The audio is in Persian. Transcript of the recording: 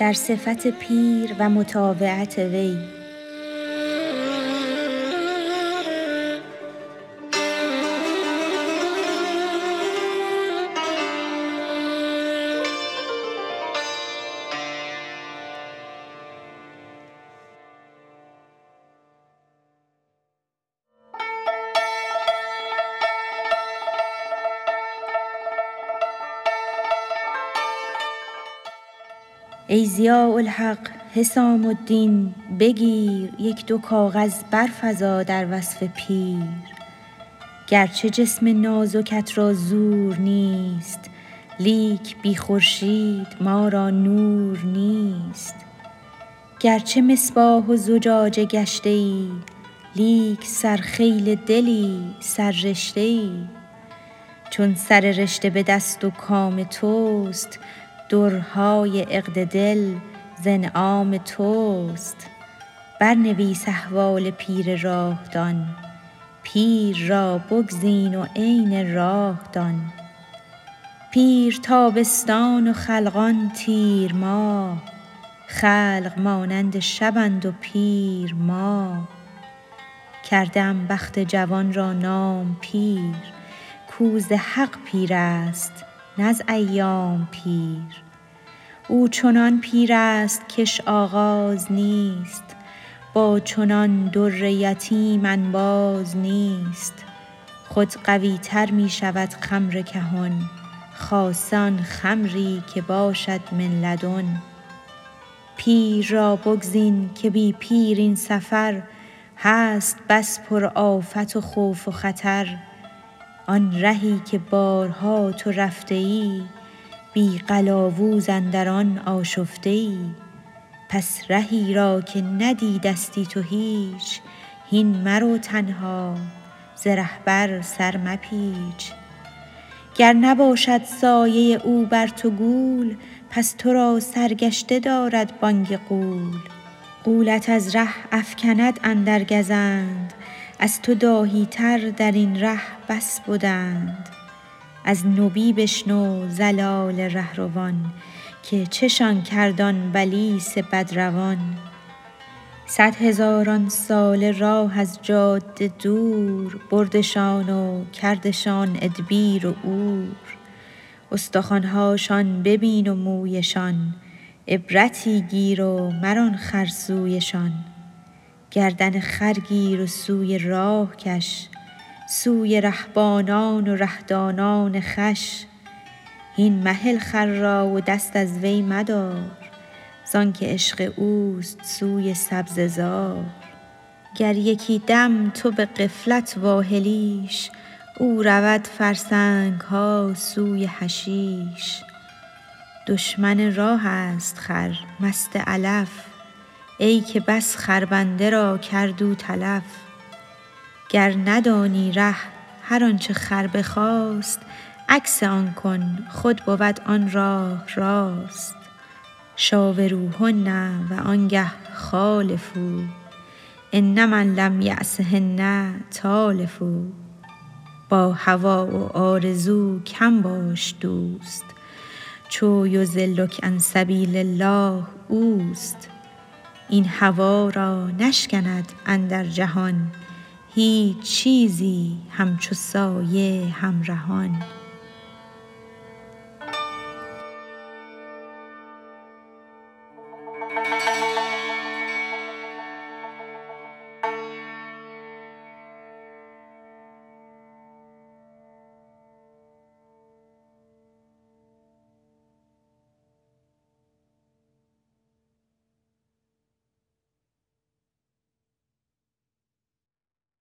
در صفت پیر و متابعت وی. ای ضیاء الحق حسام الدین بگیر یک دو کاغذ برفزا در وصف پیر. گرچه جسم نازکت را زور نیست لیک بی خورشید ما را نور نیست. گرچه مصباح و زجاجه گشته ای لیک سرخیل دلی سررشته ای چون سر رشته به دست و کام توست درهای عقد دل ز توست. برنویس احوال پیر راه دان پیر را بگزین و عین راه دان پیر تابستان و خلقان تیر ماه خلق مانند شبند و پیر ماه کرده ام بخت جوان را نام پیر. کو ز حق پیر است. نه ایام پیر. او چنان پیر است کش آغاز نیست با چنان در یتیم انباز نیست. خود قوی تر می شود خمر کهن خاصه آن خمری که باشد من لدن. پیر را بگزین که بی پیر این سفر هست بس پرآفت و خوف و خطر. آن رهی که بارها تو رفته ای بی قلاوز اندر آن آشفته ای پس رهی را که ندیدستی تو هیچ هین مرو تنها ز رهبر سر مپیچ. گر نباشد سایه او بر تو گول پس تو را سرگشته دارد بانگ غول غولت از ره افکند اندر گزند از تو داهی تر در این ره بس بدند. از نبی بشنو ضلال رهروان که چشان کرد آن بلیس بدروان. صد هزاران ساله راه از جاده دور بردشان و کردشان ادبیر و عور. استخوان هاشان ببین و مویشان عبرتی گیر و مران خر سویشان گردن خر گیر و سوی راه کش سوی رهبانان و ره دانان خوش. هین مهل خر را و دست از وی مدار زانک عشق اوست سوی سبزه زار. گر یکی دم تو به غفلت واهلیش او رود فرسنگ ها سوی حشیش. دشمن راه است خر مست علف. ای که بس خربنده را کرد او تلف. گر ندانی ره هر آنچ خر بخواست عکس آن کن خود بود آن راه راست. شاوروهن و آنگه خالفوا ان من لم یأسهن تالف با هوا و آرزو کم باش دوست چو یضلک عن سبیل الله اوست. این هوا را نشکند اندر جهان هیچ چیزی همچو سایه همرهان.